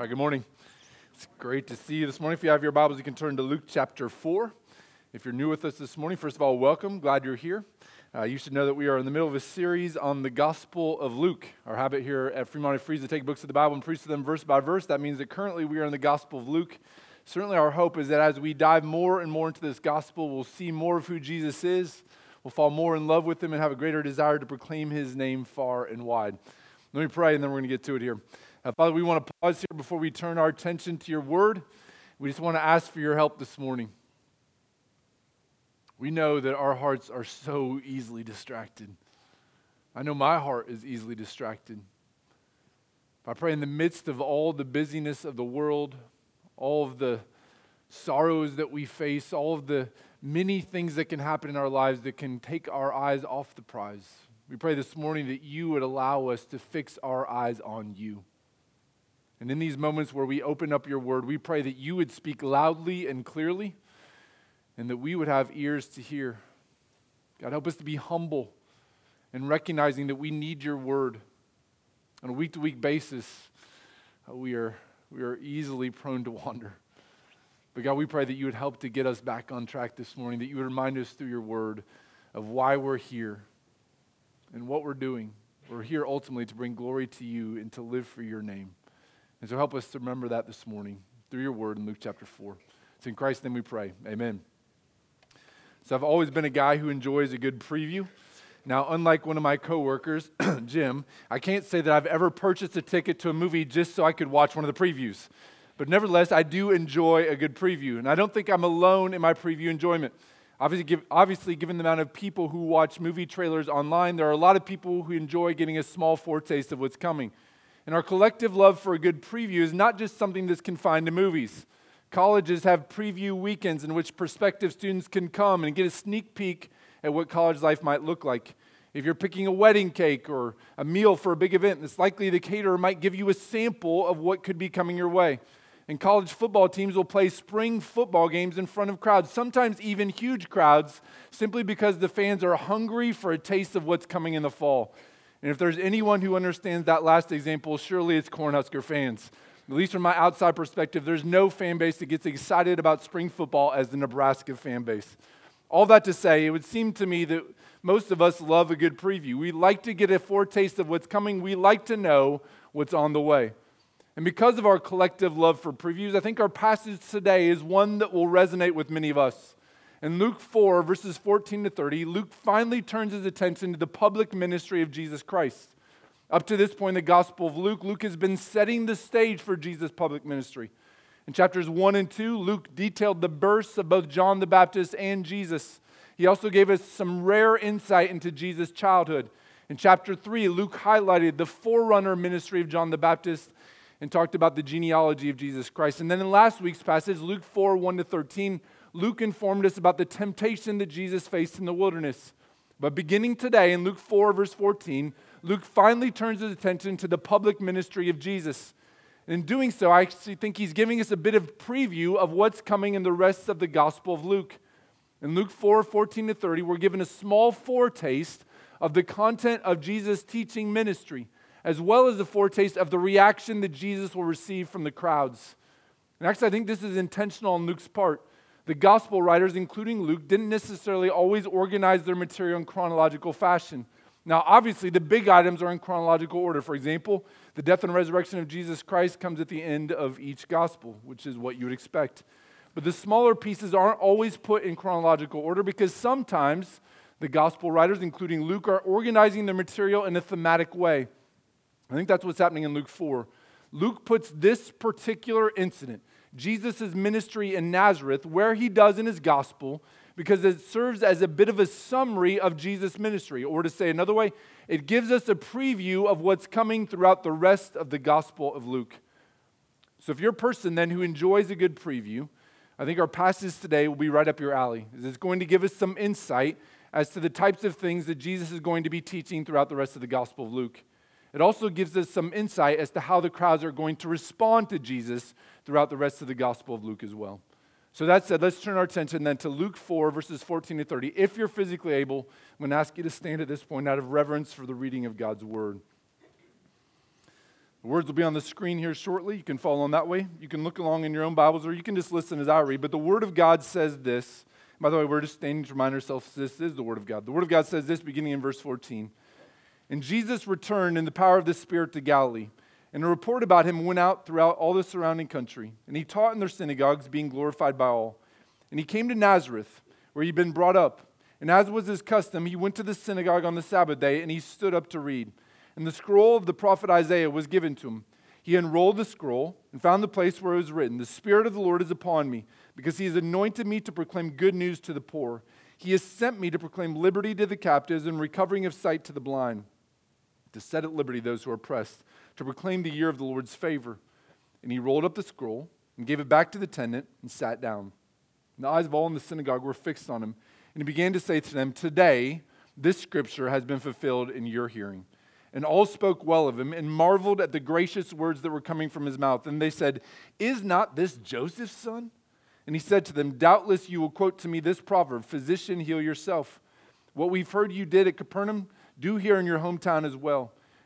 Hi, good morning. It's great to see you this morning. If you have your Bibles, you can turn to Luke chapter 4. If you're new with us this morning, first of all, welcome. Glad you're here. Uh, you should know that we are in the middle of a series on the Gospel of Luke. Our habit here at Fremont Free is to take books of the Bible and preach to them verse by verse. That means that currently we are in the Gospel of Luke. Certainly, our hope is that as we dive more and more into this Gospel, we'll see more of who Jesus is. We'll fall more in love with him and have a greater desire to proclaim his name far and wide. Let me pray, and then we're going to get to it here. Uh, Father, we want to pause here before we turn our attention to your word. We just want to ask for your help this morning. We know that our hearts are so easily distracted. I know my heart is easily distracted. I pray in the midst of all the busyness of the world, all of the sorrows that we face, all of the many things that can happen in our lives that can take our eyes off the prize. We pray this morning that you would allow us to fix our eyes on you. And in these moments where we open up your word, we pray that you would speak loudly and clearly and that we would have ears to hear. God, help us to be humble and recognizing that we need your word. On a week to week basis, uh, we are, we are easily prone to wander. But God, we pray that you would help to get us back on track this morning, that you would remind us through your word of why we're here and what we're doing. We're here ultimately to bring glory to you and to live for your name. And so help us to remember that this morning through your word in Luke chapter 4. It's in Christ's name we pray. Amen. So I've always been a guy who enjoys a good preview. Now, unlike one of my coworkers, Jim, I can't say that I've ever purchased a ticket to a movie just so I could watch one of the previews. But nevertheless, I do enjoy a good preview. And I don't think I'm alone in my preview enjoyment. Obviously, give, obviously, given the amount of people who watch movie trailers online, there are a lot of people who enjoy getting a small foretaste of what's coming. And our collective love for a good preview is not just something that's confined to movies. Colleges have preview weekends in which prospective students can come and get a sneak peek at what college life might look like. If you're picking a wedding cake or a meal for a big event, it's likely the caterer might give you a sample of what could be coming your way. And college football teams will play spring football games in front of crowds, sometimes even huge crowds, simply because the fans are hungry for a taste of what's coming in the fall. And if there's anyone who understands that last example, surely it's Cornhusker fans. At least from my outside perspective, there's no fan base that gets excited about spring football as the Nebraska fan base. All that to say, it would seem to me that most of us love a good preview. We like to get a foretaste of what's coming, we like to know what's on the way. And because of our collective love for previews, I think our passage today is one that will resonate with many of us. In Luke 4, verses 14 to 30, Luke finally turns his attention to the public ministry of Jesus Christ. Up to this point the Gospel of Luke, Luke has been setting the stage for Jesus' public ministry. In chapters 1 and 2, Luke detailed the births of both John the Baptist and Jesus. He also gave us some rare insight into Jesus' childhood. In chapter 3, Luke highlighted the forerunner ministry of John the Baptist and talked about the genealogy of Jesus Christ. And then in last week's passage, Luke 4 1 to 13, Luke informed us about the temptation that Jesus faced in the wilderness. But beginning today in Luke 4, verse 14, Luke finally turns his attention to the public ministry of Jesus. In doing so, I actually think he's giving us a bit of preview of what's coming in the rest of the Gospel of Luke. In Luke 4, 14 to 30, we're given a small foretaste of the content of Jesus' teaching ministry, as well as a foretaste of the reaction that Jesus will receive from the crowds. And actually, I think this is intentional on Luke's part the gospel writers, including Luke, didn't necessarily always organize their material in chronological fashion. Now, obviously, the big items are in chronological order. For example, the death and resurrection of Jesus Christ comes at the end of each gospel, which is what you would expect. But the smaller pieces aren't always put in chronological order because sometimes the gospel writers, including Luke, are organizing their material in a thematic way. I think that's what's happening in Luke 4. Luke puts this particular incident, Jesus' ministry in Nazareth, where he does in his gospel, because it serves as a bit of a summary of Jesus' ministry. Or to say another way, it gives us a preview of what's coming throughout the rest of the gospel of Luke. So if you're a person then who enjoys a good preview, I think our passage today will be right up your alley. It's going to give us some insight as to the types of things that Jesus is going to be teaching throughout the rest of the Gospel of Luke. It also gives us some insight as to how the crowds are going to respond to Jesus throughout the rest of the Gospel of Luke as well. So that said, let's turn our attention then to Luke 4, verses 14 to 30. If you're physically able, I'm going to ask you to stand at this point out of reverence for the reading of God's word. The words will be on the screen here shortly. You can follow on that way. You can look along in your own Bibles or you can just listen as I read. But the Word of God says this. By the way, we're just standing to remind ourselves this is the Word of God. The Word of God says this beginning in verse 14. And Jesus returned in the power of the Spirit to Galilee. And a report about him went out throughout all the surrounding country. And he taught in their synagogues, being glorified by all. And he came to Nazareth, where he'd been brought up. And as was his custom, he went to the synagogue on the Sabbath day, and he stood up to read. And the scroll of the prophet Isaiah was given to him. He unrolled the scroll and found the place where it was written The Spirit of the Lord is upon me, because he has anointed me to proclaim good news to the poor. He has sent me to proclaim liberty to the captives and recovering of sight to the blind, to set at liberty those who are oppressed, to proclaim the year of the Lord's favor. And he rolled up the scroll and gave it back to the attendant and sat down. And the eyes of all in the synagogue were fixed on him. And he began to say to them, Today, this scripture has been fulfilled in your hearing. And all spoke well of him and marveled at the gracious words that were coming from his mouth. And they said, Is not this Joseph's son? And he said to them, Doubtless you will quote to me this proverb Physician, heal yourself. What we've heard you did at Capernaum, do here in your hometown as well.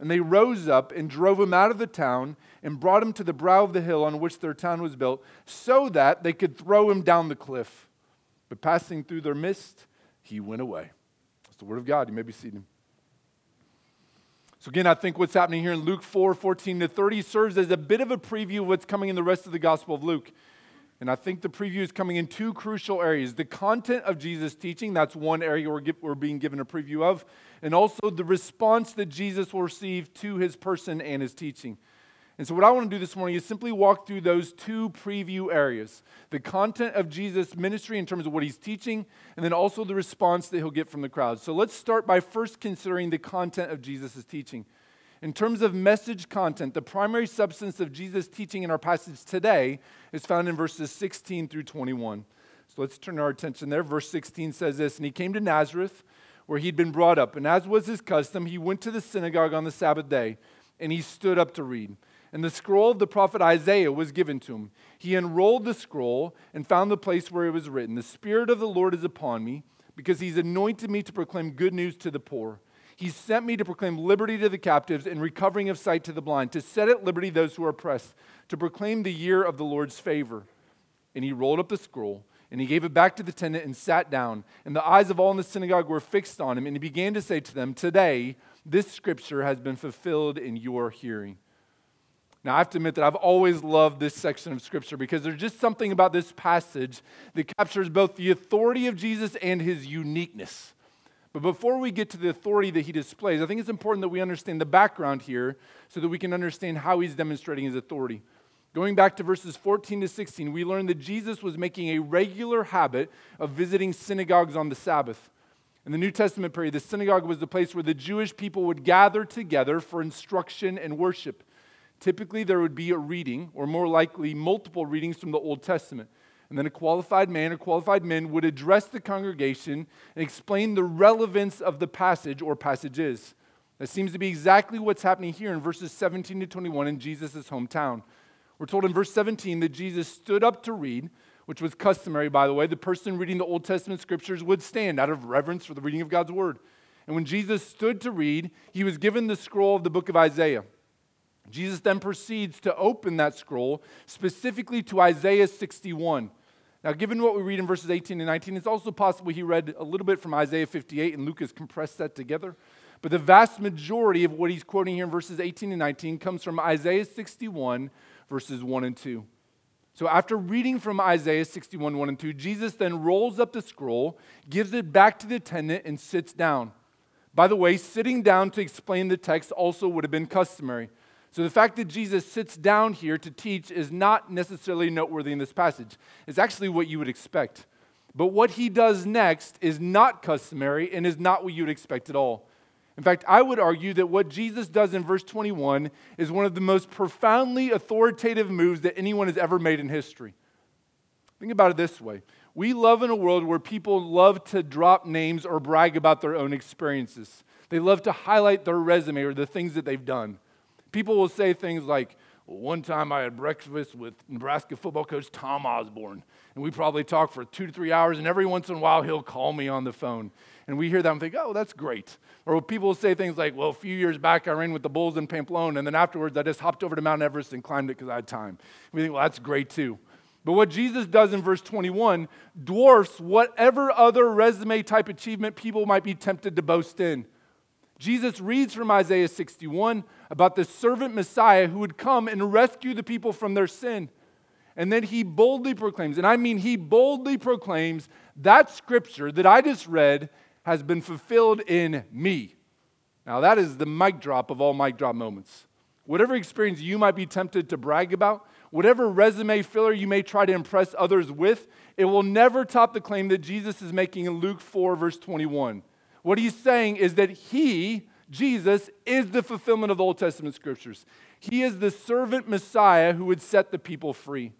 And they rose up and drove him out of the town and brought him to the brow of the hill on which their town was built, so that they could throw him down the cliff. But passing through their midst, he went away. That's the word of God. You may be seated. So, again, I think what's happening here in Luke 4 14 to 30 serves as a bit of a preview of what's coming in the rest of the Gospel of Luke. And I think the preview is coming in two crucial areas the content of Jesus' teaching, that's one area we're, we're being given a preview of, and also the response that Jesus will receive to his person and his teaching. And so, what I want to do this morning is simply walk through those two preview areas the content of Jesus' ministry in terms of what he's teaching, and then also the response that he'll get from the crowd. So, let's start by first considering the content of Jesus' teaching. In terms of message content, the primary substance of Jesus' teaching in our passage today is found in verses 16 through 21. So, let's turn our attention there. Verse 16 says this And he came to Nazareth, where he'd been brought up, and as was his custom, he went to the synagogue on the Sabbath day, and he stood up to read and the scroll of the prophet Isaiah was given to him. He unrolled the scroll and found the place where it was written The Spirit of the Lord is upon me, because he's anointed me to proclaim good news to the poor. He sent me to proclaim liberty to the captives and recovering of sight to the blind, to set at liberty those who are oppressed, to proclaim the year of the Lord's favor. And he rolled up the scroll and he gave it back to the attendant and sat down. And the eyes of all in the synagogue were fixed on him. And he began to say to them, Today, this scripture has been fulfilled in your hearing. Now, I have to admit that I've always loved this section of Scripture because there's just something about this passage that captures both the authority of Jesus and his uniqueness. But before we get to the authority that he displays, I think it's important that we understand the background here so that we can understand how he's demonstrating his authority. Going back to verses 14 to 16, we learn that Jesus was making a regular habit of visiting synagogues on the Sabbath. In the New Testament period, the synagogue was the place where the Jewish people would gather together for instruction and worship. Typically, there would be a reading, or more likely, multiple readings from the Old Testament. And then a qualified man or qualified men would address the congregation and explain the relevance of the passage or passages. That seems to be exactly what's happening here in verses 17 to 21 in Jesus' hometown. We're told in verse 17 that Jesus stood up to read, which was customary, by the way. The person reading the Old Testament scriptures would stand out of reverence for the reading of God's word. And when Jesus stood to read, he was given the scroll of the book of Isaiah. Jesus then proceeds to open that scroll specifically to Isaiah 61. Now, given what we read in verses 18 and 19, it's also possible he read a little bit from Isaiah 58 and Luke has compressed that together. But the vast majority of what he's quoting here in verses 18 and 19 comes from Isaiah 61, verses 1 and 2. So, after reading from Isaiah 61, 1 and 2, Jesus then rolls up the scroll, gives it back to the attendant, and sits down. By the way, sitting down to explain the text also would have been customary. So the fact that Jesus sits down here to teach is not necessarily noteworthy in this passage. It's actually what you would expect. But what he does next is not customary and is not what you would expect at all. In fact, I would argue that what Jesus does in verse 21 is one of the most profoundly authoritative moves that anyone has ever made in history. Think about it this way we love in a world where people love to drop names or brag about their own experiences. They love to highlight their resume or the things that they've done. People will say things like, well, one time I had breakfast with Nebraska football coach Tom Osborne, and we probably talked for two to three hours, and every once in a while he'll call me on the phone. And we hear that and think, oh, that's great. Or people will say things like, well, a few years back I ran with the Bulls in Pamplona, and then afterwards I just hopped over to Mount Everest and climbed it because I had time. We think, well, that's great too. But what Jesus does in verse 21 dwarfs whatever other resume type achievement people might be tempted to boast in. Jesus reads from Isaiah 61 about the servant Messiah who would come and rescue the people from their sin. And then he boldly proclaims, and I mean he boldly proclaims, that scripture that I just read has been fulfilled in me. Now, that is the mic drop of all mic drop moments. Whatever experience you might be tempted to brag about, whatever resume filler you may try to impress others with, it will never top the claim that Jesus is making in Luke 4, verse 21. What he's saying is that he, Jesus, is the fulfillment of the Old Testament scriptures. He is the servant Messiah who would set the people free.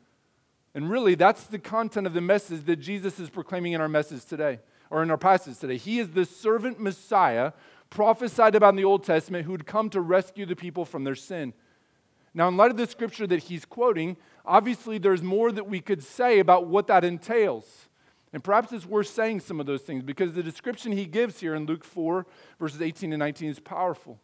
And really, that's the content of the message that Jesus is proclaiming in our message today, or in our passage today. He is the servant Messiah prophesied about in the Old Testament who would come to rescue the people from their sin. Now, in light of the scripture that he's quoting, obviously there's more that we could say about what that entails. And perhaps it's worth saying some of those things because the description he gives here in Luke 4, verses 18 and 19 is powerful.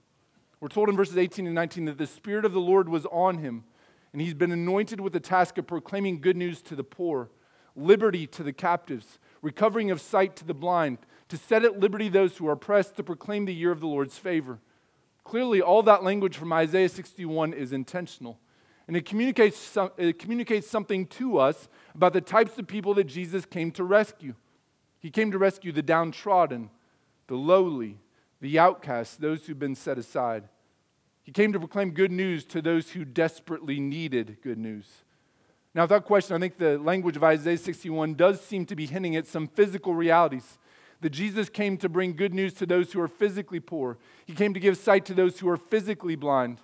We're told in verses 18 and 19 that the Spirit of the Lord was on him, and he's been anointed with the task of proclaiming good news to the poor, liberty to the captives, recovering of sight to the blind, to set at liberty those who are oppressed, to proclaim the year of the Lord's favor. Clearly, all that language from Isaiah 61 is intentional. And it communicates, it communicates something to us about the types of people that Jesus came to rescue. He came to rescue the downtrodden, the lowly, the outcasts, those who've been set aside. He came to proclaim good news to those who desperately needed good news. Now, without question, I think the language of Isaiah 61 does seem to be hinting at some physical realities that Jesus came to bring good news to those who are physically poor. He came to give sight to those who are physically blind.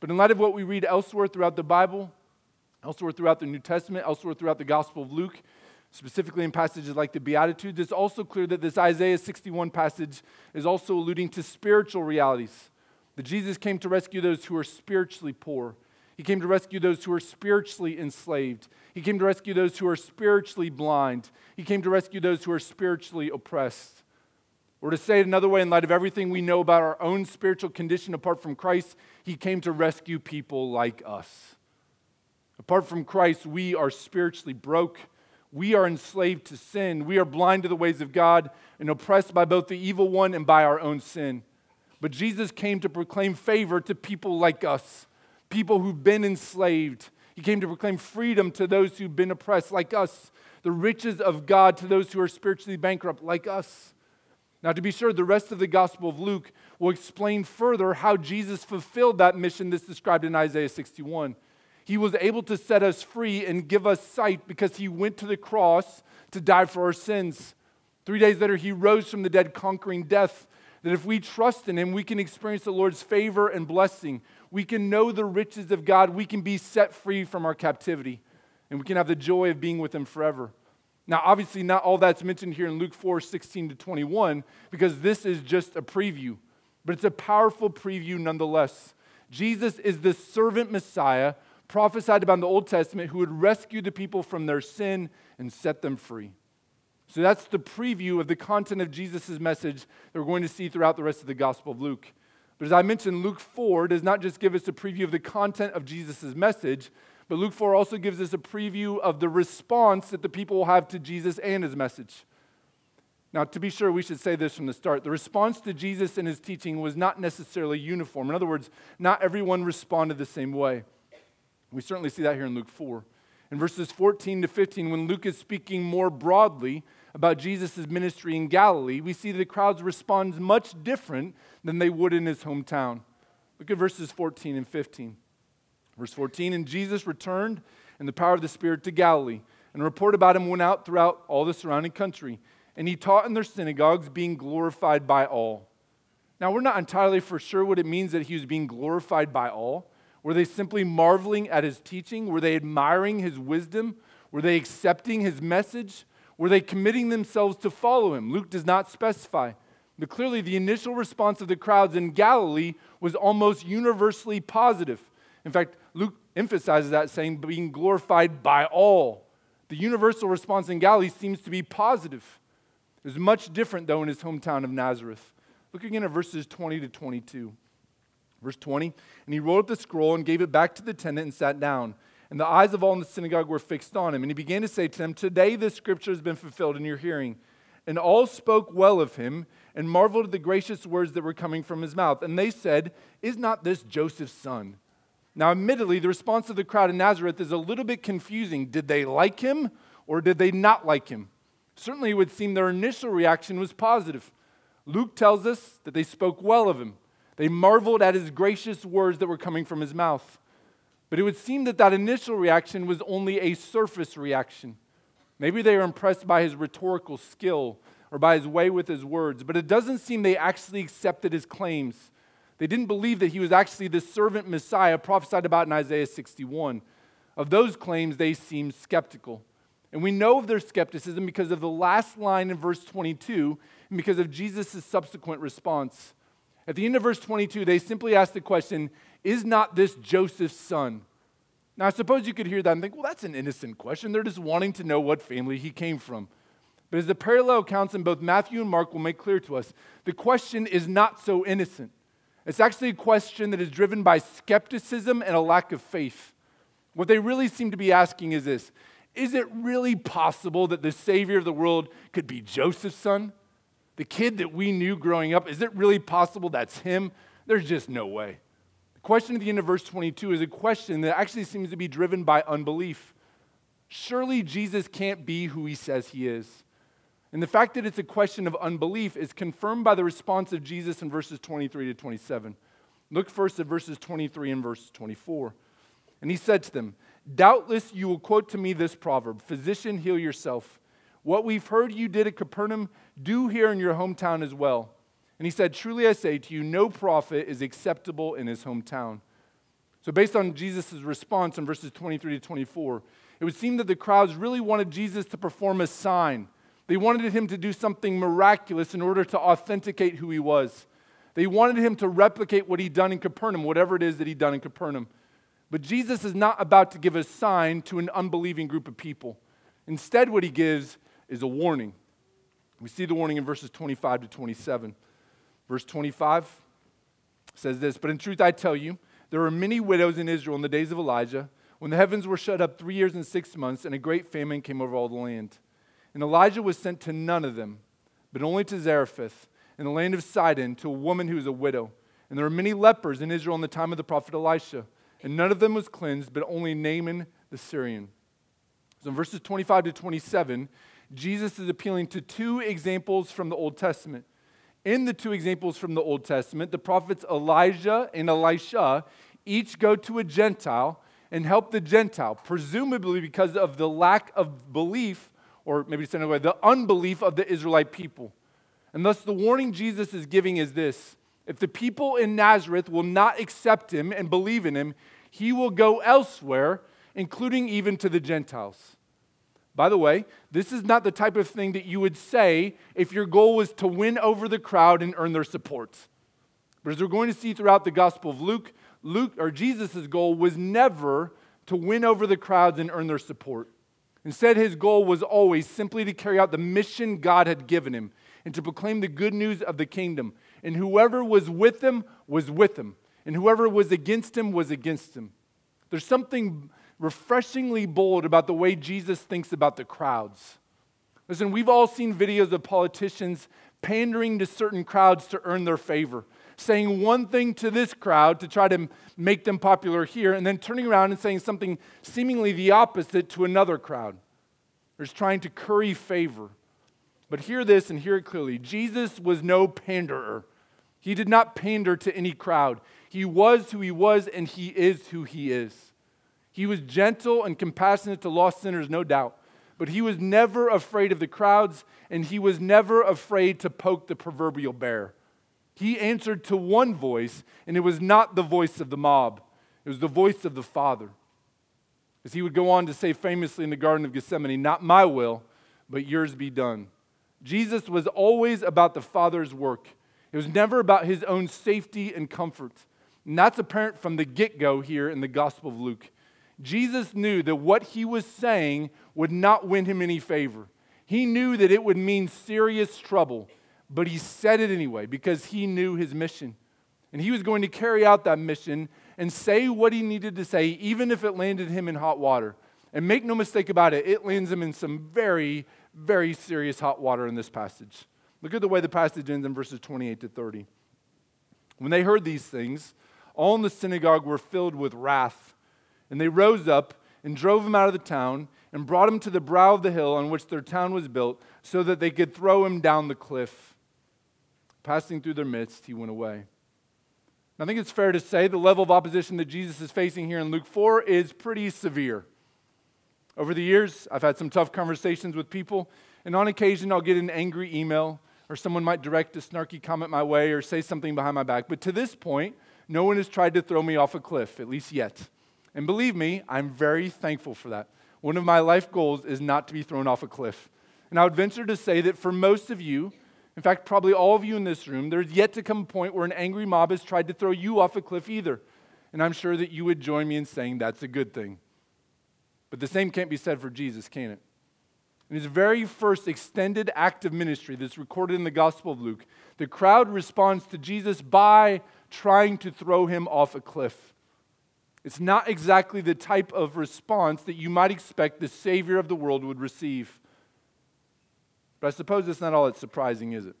But in light of what we read elsewhere throughout the Bible, elsewhere throughout the New Testament, elsewhere throughout the Gospel of Luke, specifically in passages like the Beatitudes, it's also clear that this Isaiah 61 passage is also alluding to spiritual realities. That Jesus came to rescue those who are spiritually poor. He came to rescue those who are spiritually enslaved. He came to rescue those who are spiritually blind. He came to rescue those who are spiritually oppressed. Or to say it another way, in light of everything we know about our own spiritual condition apart from Christ, He came to rescue people like us. Apart from Christ, we are spiritually broke. We are enslaved to sin. We are blind to the ways of God and oppressed by both the evil one and by our own sin. But Jesus came to proclaim favor to people like us, people who've been enslaved, he came to proclaim freedom to those who've been oppressed, like us, the riches of God to those who are spiritually bankrupt, like us. Now, to be sure, the rest of the Gospel of Luke will explain further how Jesus fulfilled that mission that's described in Isaiah 61. He was able to set us free and give us sight because he went to the cross to die for our sins. Three days later, he rose from the dead, conquering death. That if we trust in him, we can experience the Lord's favor and blessing we can know the riches of God, we can be set free from our captivity, and we can have the joy of being with Him forever. Now, obviously, not all that's mentioned here in Luke 4 16 to 21, because this is just a preview, but it's a powerful preview nonetheless. Jesus is the servant Messiah prophesied about in the Old Testament who would rescue the people from their sin and set them free. So that's the preview of the content of Jesus' message that we're going to see throughout the rest of the Gospel of Luke. But as I mentioned, Luke 4 does not just give us a preview of the content of Jesus' message, but Luke 4 also gives us a preview of the response that the people will have to Jesus and his message. Now, to be sure, we should say this from the start. The response to Jesus and his teaching was not necessarily uniform. In other words, not everyone responded the same way. We certainly see that here in Luke 4. In verses 14 to 15, when Luke is speaking more broadly about Jesus' ministry in Galilee, we see the crowds respond much different than they would in his hometown. Look at verses 14 and 15. Verse 14 And Jesus returned in the power of the Spirit to Galilee, and a report about him went out throughout all the surrounding country. And he taught in their synagogues, being glorified by all. Now, we're not entirely for sure what it means that he was being glorified by all. Were they simply marveling at his teaching? Were they admiring his wisdom? Were they accepting his message? Were they committing themselves to follow him? Luke does not specify. But clearly, the initial response of the crowds in Galilee was almost universally positive. In fact, Luke emphasizes that, saying being glorified by all. The universal response in Galilee seems to be positive. It was much different, though, in his hometown of Nazareth. Look again at verses 20 to 22. Verse 20, and he rolled up the scroll and gave it back to the attendant and sat down. And the eyes of all in the synagogue were fixed on him. And he began to say to them, Today this scripture has been fulfilled in your hearing. And all spoke well of him and marveled at the gracious words that were coming from his mouth. And they said, Is not this Joseph's son? Now, admittedly, the response of the crowd in Nazareth is a little bit confusing. Did they like him or did they not like him? Certainly, it would seem their initial reaction was positive. Luke tells us that they spoke well of him. They marveled at his gracious words that were coming from his mouth. But it would seem that that initial reaction was only a surface reaction. Maybe they were impressed by his rhetorical skill or by his way with his words, but it doesn't seem they actually accepted his claims. They didn't believe that he was actually the servant Messiah prophesied about in Isaiah 61. Of those claims, they seemed skeptical. And we know of their skepticism because of the last line in verse 22 and because of Jesus' subsequent response. At the end of verse 22, they simply ask the question Is not this Joseph's son? Now, I suppose you could hear that and think, well, that's an innocent question. They're just wanting to know what family he came from. But as the parallel accounts in both Matthew and Mark will make clear to us, the question is not so innocent. It's actually a question that is driven by skepticism and a lack of faith. What they really seem to be asking is this Is it really possible that the Savior of the world could be Joseph's son? The kid that we knew growing up, is it really possible that's him? There's just no way. The question at the end of verse 22 is a question that actually seems to be driven by unbelief. Surely Jesus can't be who he says he is. And the fact that it's a question of unbelief is confirmed by the response of Jesus in verses 23 to 27. Look first at verses 23 and verse 24. And he said to them, Doubtless you will quote to me this proverb Physician, heal yourself. What we've heard you did at Capernaum, do here in your hometown as well. And he said, Truly I say to you, no prophet is acceptable in his hometown. So, based on Jesus' response in verses 23 to 24, it would seem that the crowds really wanted Jesus to perform a sign they wanted him to do something miraculous in order to authenticate who he was. They wanted him to replicate what he'd done in Capernaum, whatever it is that he'd done in Capernaum. But Jesus is not about to give a sign to an unbelieving group of people. Instead, what he gives is a warning. We see the warning in verses 25 to 27. Verse 25 says this But in truth, I tell you, there were many widows in Israel in the days of Elijah, when the heavens were shut up three years and six months, and a great famine came over all the land. And Elijah was sent to none of them, but only to Zarephath in the land of Sidon, to a woman who was a widow. And there were many lepers in Israel in the time of the prophet Elisha, and none of them was cleansed, but only Naaman the Syrian. So in verses 25 to 27, Jesus is appealing to two examples from the Old Testament. In the two examples from the Old Testament, the prophets Elijah and Elisha each go to a Gentile and help the Gentile, presumably because of the lack of belief or maybe to another way, the unbelief of the Israelite people. And thus, the warning Jesus is giving is this if the people in Nazareth will not accept him and believe in him, he will go elsewhere, including even to the Gentiles. By the way, this is not the type of thing that you would say if your goal was to win over the crowd and earn their support. But as we're going to see throughout the Gospel of Luke, Luke or Jesus' goal was never to win over the crowds and earn their support. Instead, his goal was always simply to carry out the mission God had given him and to proclaim the good news of the kingdom. And whoever was with him was with him, and whoever was against him was against him. There's something refreshingly bold about the way Jesus thinks about the crowds. Listen, we've all seen videos of politicians pandering to certain crowds to earn their favor saying one thing to this crowd to try to make them popular here, and then turning around and saying something seemingly the opposite to another crowd. They're just trying to curry favor. But hear this and hear it clearly Jesus was no panderer. He did not pander to any crowd. He was who he was, and he is who he is. He was gentle and compassionate to lost sinners, no doubt. But he was never afraid of the crowds, and he was never afraid to poke the proverbial bear. He answered to one voice, and it was not the voice of the mob, it was the voice of the Father. As he would go on to say famously in the Garden of Gethsemane, Not my will, but yours be done. Jesus was always about the Father's work. It was never about his own safety and comfort. And that's apparent from the get go here in the Gospel of Luke. Jesus knew that what he was saying would not win him any favor. He knew that it would mean serious trouble, but he said it anyway because he knew his mission. And he was going to carry out that mission and say what he needed to say, even if it landed him in hot water. And make no mistake about it, it lands him in some very, very serious hot water in this passage. Look at the way the passage ends in verses 28 to 30. When they heard these things, all in the synagogue were filled with wrath, and they rose up and drove him out of the town and brought him to the brow of the hill on which their town was built, so that they could throw him down the cliff. Passing through their midst, he went away. I think it's fair to say the level of opposition that Jesus is facing here in Luke 4 is pretty severe. Over the years, I've had some tough conversations with people, and on occasion, I'll get an angry email, or someone might direct a snarky comment my way, or say something behind my back. But to this point, no one has tried to throw me off a cliff, at least yet. And believe me, I'm very thankful for that. One of my life goals is not to be thrown off a cliff. And I would venture to say that for most of you, in fact, probably all of you in this room, there's yet to come a point where an angry mob has tried to throw you off a cliff either. And I'm sure that you would join me in saying that's a good thing. But the same can't be said for Jesus, can it? In his very first extended act of ministry that's recorded in the Gospel of Luke, the crowd responds to Jesus by trying to throw him off a cliff. It's not exactly the type of response that you might expect the Savior of the world would receive. But I suppose that's not all that surprising, is it?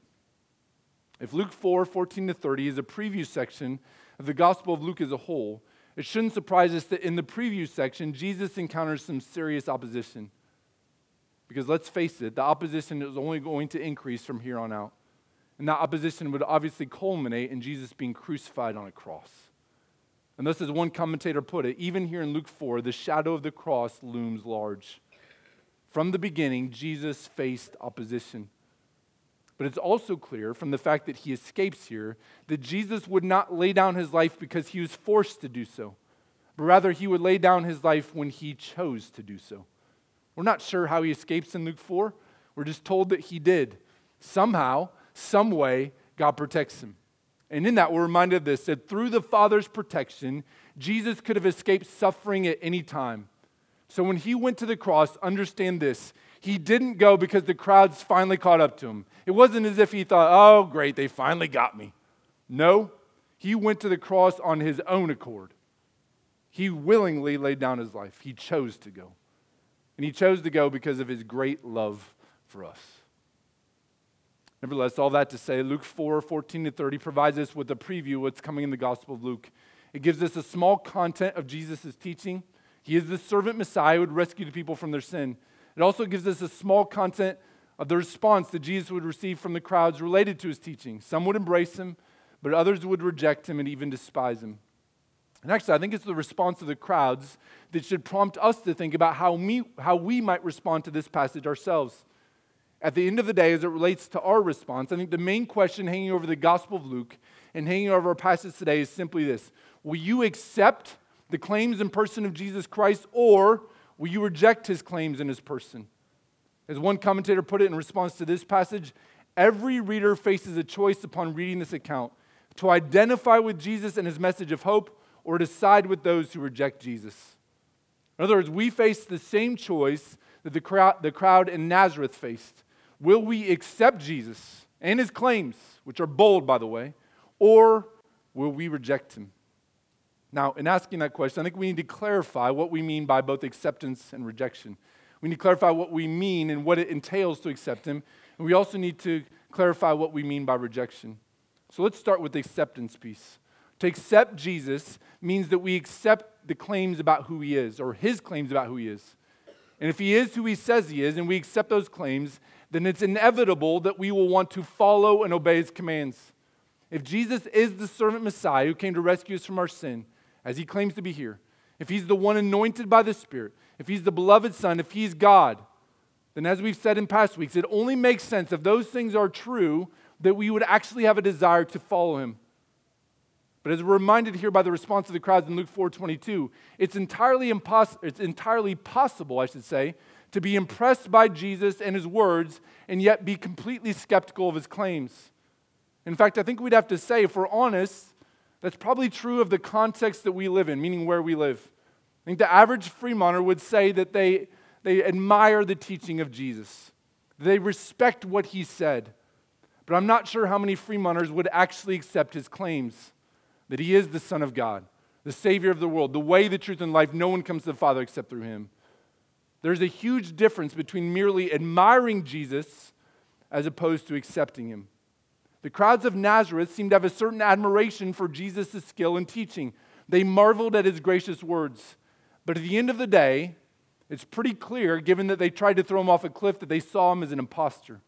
If Luke 4 14 to 30 is a preview section of the Gospel of Luke as a whole, it shouldn't surprise us that in the preview section, Jesus encounters some serious opposition. Because let's face it, the opposition is only going to increase from here on out. And that opposition would obviously culminate in Jesus being crucified on a cross. And thus, as one commentator put it, even here in Luke 4, the shadow of the cross looms large. From the beginning, Jesus faced opposition. But it's also clear from the fact that he escapes here that Jesus would not lay down his life because he was forced to do so, but rather he would lay down his life when he chose to do so. We're not sure how he escapes in Luke 4. We're just told that he did. Somehow, some way, God protects him. And in that, we're reminded of this that through the Father's protection, Jesus could have escaped suffering at any time. So when he went to the cross, understand this. He didn't go because the crowds finally caught up to him. It wasn't as if he thought, oh, great, they finally got me. No, he went to the cross on his own accord. He willingly laid down his life. He chose to go. And he chose to go because of his great love for us. Nevertheless, all that to say, Luke 4 14 to 30 provides us with a preview of what's coming in the Gospel of Luke. It gives us a small content of Jesus' teaching he is the servant Messiah who would rescue the people from their sin. It also gives us a small content of the response that Jesus would receive from the crowds related to his teaching. Some would embrace him, but others would reject him and even despise him. And actually, I think it's the response of the crowds that should prompt us to think about how, me, how we might respond to this passage ourselves. At the end of the day, as it relates to our response, I think the main question hanging over the Gospel of Luke and hanging over our passage today is simply this Will you accept the claims and person of Jesus Christ, or will you reject his claims and his person? As one commentator put it in response to this passage, every reader faces a choice upon reading this account to identify with Jesus and his message of hope or to side with those who reject Jesus. In other words, we face the same choice that the crowd, the crowd in Nazareth faced. Will we accept Jesus and his claims, which are bold, by the way, or will we reject him? Now, in asking that question, I think we need to clarify what we mean by both acceptance and rejection. We need to clarify what we mean and what it entails to accept Him. And we also need to clarify what we mean by rejection. So let's start with the acceptance piece. To accept Jesus means that we accept the claims about who He is, or His claims about who He is. And if He is who He says He is, and we accept those claims, then it's inevitable that we will want to follow and obey His commands. If Jesus is the servant Messiah who came to rescue us from our sin, as he claims to be here, if he's the one anointed by the Spirit, if he's the beloved Son, if he's God, then as we've said in past weeks, it only makes sense if those things are true, that we would actually have a desire to follow him. But as we're reminded here by the response of the crowds in Luke 4:22, it's entirely impos- it's entirely possible, I should say, to be impressed by Jesus and his words and yet be completely skeptical of his claims. In fact, I think we'd have to say, if we're honest, that's probably true of the context that we live in, meaning where we live. I think the average Fremonter would say that they, they admire the teaching of Jesus, they respect what he said. But I'm not sure how many Fremonters would actually accept his claims that he is the Son of God, the Savior of the world, the way, the truth, and life. No one comes to the Father except through him. There's a huge difference between merely admiring Jesus as opposed to accepting him. The crowds of Nazareth seemed to have a certain admiration for Jesus' skill in teaching. They marveled at his gracious words. But at the end of the day, it's pretty clear, given that they tried to throw him off a cliff, that they saw him as an impostor.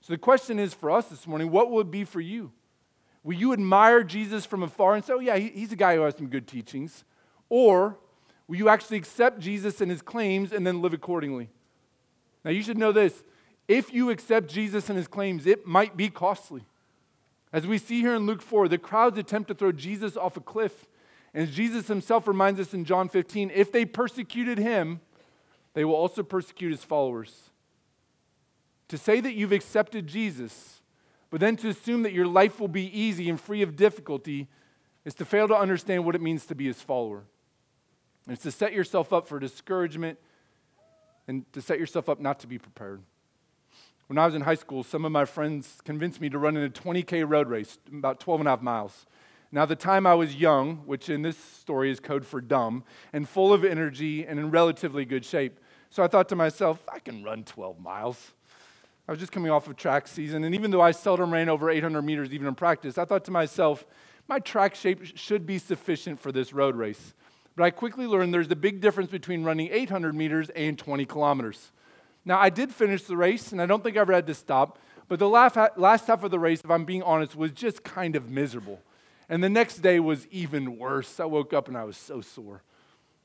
So the question is for us this morning what will it be for you? Will you admire Jesus from afar and say, oh, yeah, he's a guy who has some good teachings? Or will you actually accept Jesus and his claims and then live accordingly? Now, you should know this if you accept Jesus and his claims, it might be costly. As we see here in Luke 4, the crowds attempt to throw Jesus off a cliff. And Jesus himself reminds us in John 15 if they persecuted him, they will also persecute his followers. To say that you've accepted Jesus, but then to assume that your life will be easy and free of difficulty, is to fail to understand what it means to be his follower. And it's to set yourself up for discouragement and to set yourself up not to be prepared. When I was in high school, some of my friends convinced me to run in a 20K road race, about 12 and a half miles. Now, the time I was young, which in this story is code for dumb, and full of energy and in relatively good shape. So I thought to myself, I can run 12 miles. I was just coming off of track season, and even though I seldom ran over 800 meters, even in practice, I thought to myself, my track shape should be sufficient for this road race. But I quickly learned there's a big difference between running 800 meters and 20 kilometers. Now, I did finish the race, and I don't think I ever had to stop, but the last half of the race, if I'm being honest, was just kind of miserable. And the next day was even worse. I woke up and I was so sore.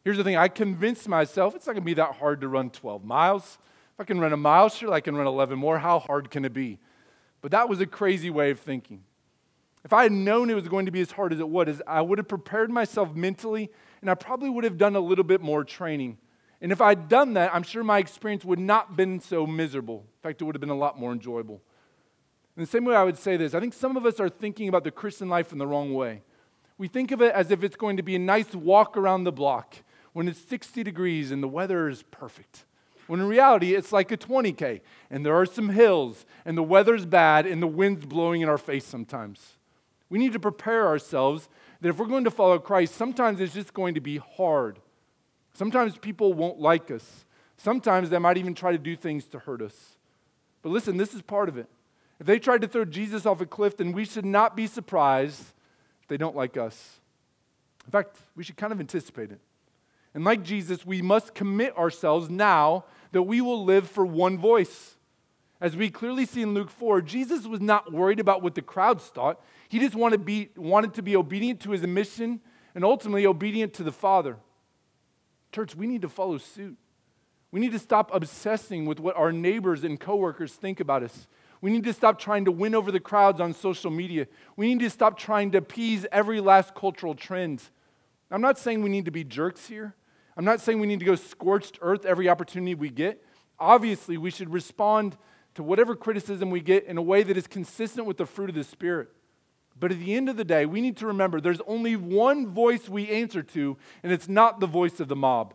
Here's the thing I convinced myself it's not going to be that hard to run 12 miles. If I can run a mile, sure, I can run 11 more. How hard can it be? But that was a crazy way of thinking. If I had known it was going to be as hard as it was, I would have prepared myself mentally, and I probably would have done a little bit more training. And if I'd done that, I'm sure my experience would not have been so miserable. In fact, it would have been a lot more enjoyable. In the same way, I would say this I think some of us are thinking about the Christian life in the wrong way. We think of it as if it's going to be a nice walk around the block when it's 60 degrees and the weather is perfect. When in reality, it's like a 20K, and there are some hills, and the weather's bad, and the wind's blowing in our face sometimes. We need to prepare ourselves that if we're going to follow Christ, sometimes it's just going to be hard. Sometimes people won't like us. Sometimes they might even try to do things to hurt us. But listen, this is part of it. If they tried to throw Jesus off a cliff, then we should not be surprised if they don't like us. In fact, we should kind of anticipate it. And like Jesus, we must commit ourselves now that we will live for one voice. As we clearly see in Luke 4, Jesus was not worried about what the crowds thought. He just wanted, be, wanted to be obedient to his mission and ultimately obedient to the Father. Church, we need to follow suit. We need to stop obsessing with what our neighbors and coworkers think about us. We need to stop trying to win over the crowds on social media. We need to stop trying to appease every last cultural trend. I'm not saying we need to be jerks here. I'm not saying we need to go scorched earth every opportunity we get. Obviously, we should respond to whatever criticism we get in a way that is consistent with the fruit of the Spirit. But at the end of the day, we need to remember there's only one voice we answer to, and it's not the voice of the mob,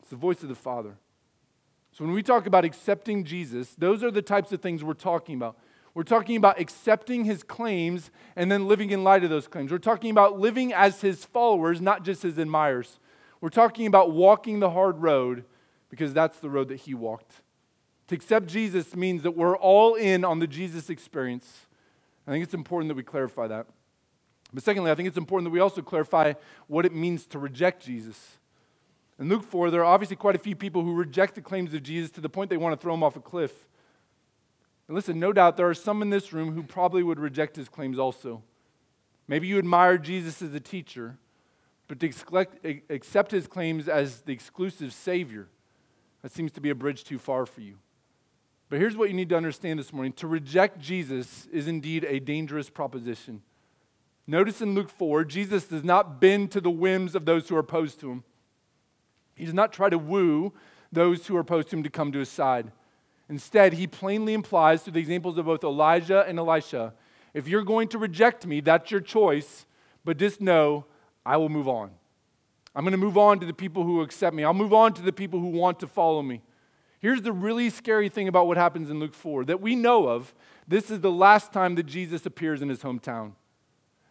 it's the voice of the Father. So when we talk about accepting Jesus, those are the types of things we're talking about. We're talking about accepting his claims and then living in light of those claims. We're talking about living as his followers, not just his admirers. We're talking about walking the hard road because that's the road that he walked. To accept Jesus means that we're all in on the Jesus experience. I think it's important that we clarify that. But secondly, I think it's important that we also clarify what it means to reject Jesus. In Luke 4, there are obviously quite a few people who reject the claims of Jesus to the point they want to throw him off a cliff. And listen, no doubt there are some in this room who probably would reject his claims also. Maybe you admire Jesus as a teacher, but to accept his claims as the exclusive Savior, that seems to be a bridge too far for you. But here's what you need to understand this morning to reject Jesus is indeed a dangerous proposition. Notice in Luke 4, Jesus does not bend to the whims of those who are opposed to him. He does not try to woo those who are opposed to him to come to his side. Instead, he plainly implies through the examples of both Elijah and Elisha if you're going to reject me, that's your choice, but just know I will move on. I'm going to move on to the people who accept me. I'll move on to the people who want to follow me. Here's the really scary thing about what happens in Luke 4 that we know of. This is the last time that Jesus appears in his hometown.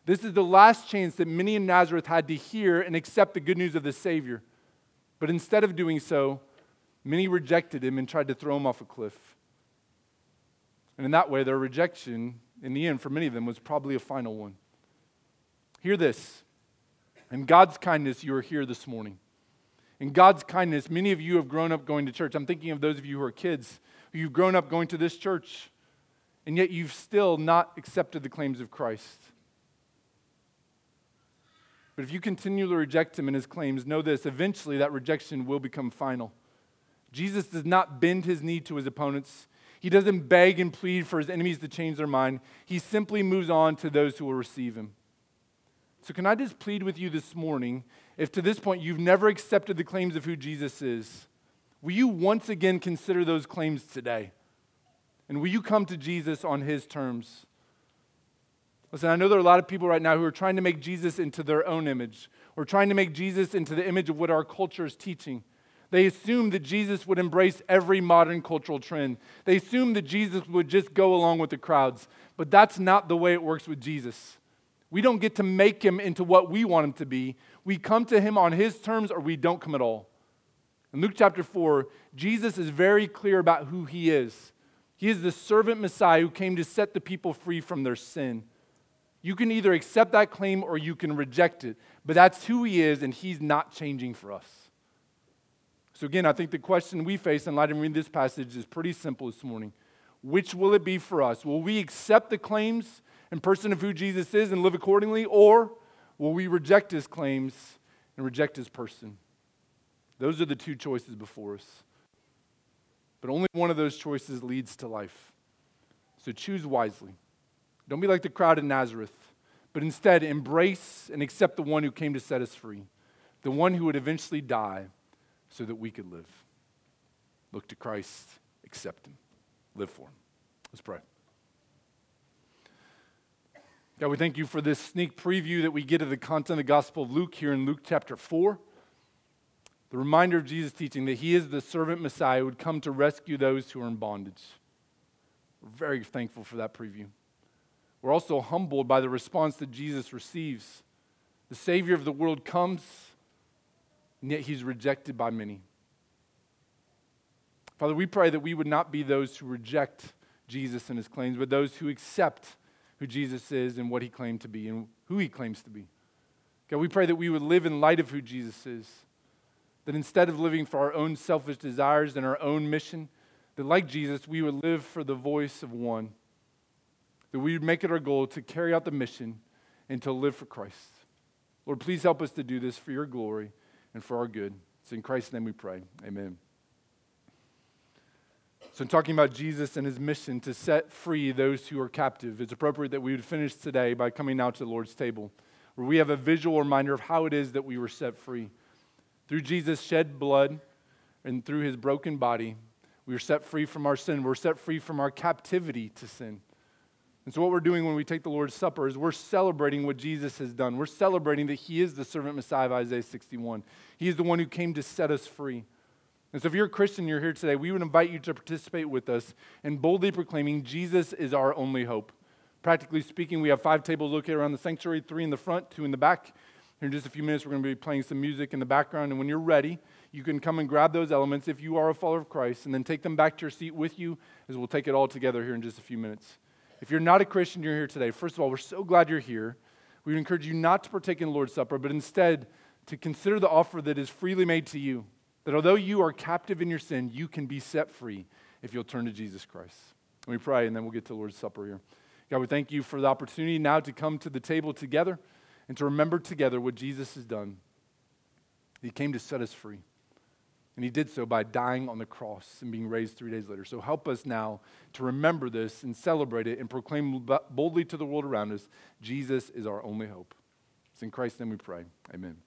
This is the last chance that many in Nazareth had to hear and accept the good news of the Savior. But instead of doing so, many rejected him and tried to throw him off a cliff. And in that way, their rejection, in the end, for many of them, was probably a final one. Hear this. In God's kindness, you are here this morning. In God's kindness, many of you have grown up going to church. I'm thinking of those of you who are kids, you've grown up going to this church, and yet you've still not accepted the claims of Christ. But if you continually reject him and his claims, know this eventually that rejection will become final. Jesus does not bend his knee to his opponents. He doesn't beg and plead for his enemies to change their mind. He simply moves on to those who will receive him. So, can I just plead with you this morning if to this point you've never accepted the claims of who Jesus is, will you once again consider those claims today? And will you come to Jesus on his terms? Listen, I know there are a lot of people right now who are trying to make Jesus into their own image or trying to make Jesus into the image of what our culture is teaching. They assume that Jesus would embrace every modern cultural trend. They assume that Jesus would just go along with the crowds. But that's not the way it works with Jesus. We don't get to make him into what we want him to be. We come to him on his terms or we don't come at all. In Luke chapter 4, Jesus is very clear about who he is. He is the servant Messiah who came to set the people free from their sin. You can either accept that claim or you can reject it. But that's who he is, and he's not changing for us. So, again, I think the question we face in light of reading this passage is pretty simple this morning. Which will it be for us? Will we accept the claims and person of who Jesus is and live accordingly, or will we reject his claims and reject his person? Those are the two choices before us. But only one of those choices leads to life. So choose wisely. Don't be like the crowd in Nazareth, but instead embrace and accept the one who came to set us free, the one who would eventually die so that we could live. Look to Christ, accept him, live for him. Let's pray. God, we thank you for this sneak preview that we get of the content of the Gospel of Luke here in Luke chapter 4. The reminder of Jesus' teaching that he is the servant Messiah who would come to rescue those who are in bondage. We're very thankful for that preview. We're also humbled by the response that Jesus receives. The Savior of the world comes, and yet he's rejected by many. Father, we pray that we would not be those who reject Jesus and his claims, but those who accept who Jesus is and what he claimed to be and who he claims to be. God, we pray that we would live in light of who Jesus is. That instead of living for our own selfish desires and our own mission, that like Jesus, we would live for the voice of one that we would make it our goal to carry out the mission and to live for Christ. Lord, please help us to do this for your glory and for our good. It's in Christ's name we pray. Amen. So, in talking about Jesus and his mission to set free those who are captive, it's appropriate that we would finish today by coming out to the Lord's table, where we have a visual reminder of how it is that we were set free. Through Jesus' shed blood and through his broken body, we were set free from our sin. We're set free from our captivity to sin. And so, what we're doing when we take the Lord's Supper is we're celebrating what Jesus has done. We're celebrating that He is the servant Messiah of Isaiah 61. He is the one who came to set us free. And so, if you're a Christian, you're here today, we would invite you to participate with us in boldly proclaiming Jesus is our only hope. Practically speaking, we have five tables located around the sanctuary three in the front, two in the back. Here in just a few minutes, we're going to be playing some music in the background. And when you're ready, you can come and grab those elements if you are a follower of Christ, and then take them back to your seat with you as we'll take it all together here in just a few minutes. If you're not a Christian, you're here today. First of all, we're so glad you're here. We would encourage you not to partake in the Lord's Supper, but instead to consider the offer that is freely made to you. That although you are captive in your sin, you can be set free if you'll turn to Jesus Christ. And we pray, and then we'll get to the Lord's Supper here. God, we thank you for the opportunity now to come to the table together and to remember together what Jesus has done. He came to set us free. And he did so by dying on the cross and being raised three days later. So help us now to remember this and celebrate it and proclaim boldly to the world around us Jesus is our only hope. It's in Christ's name we pray. Amen.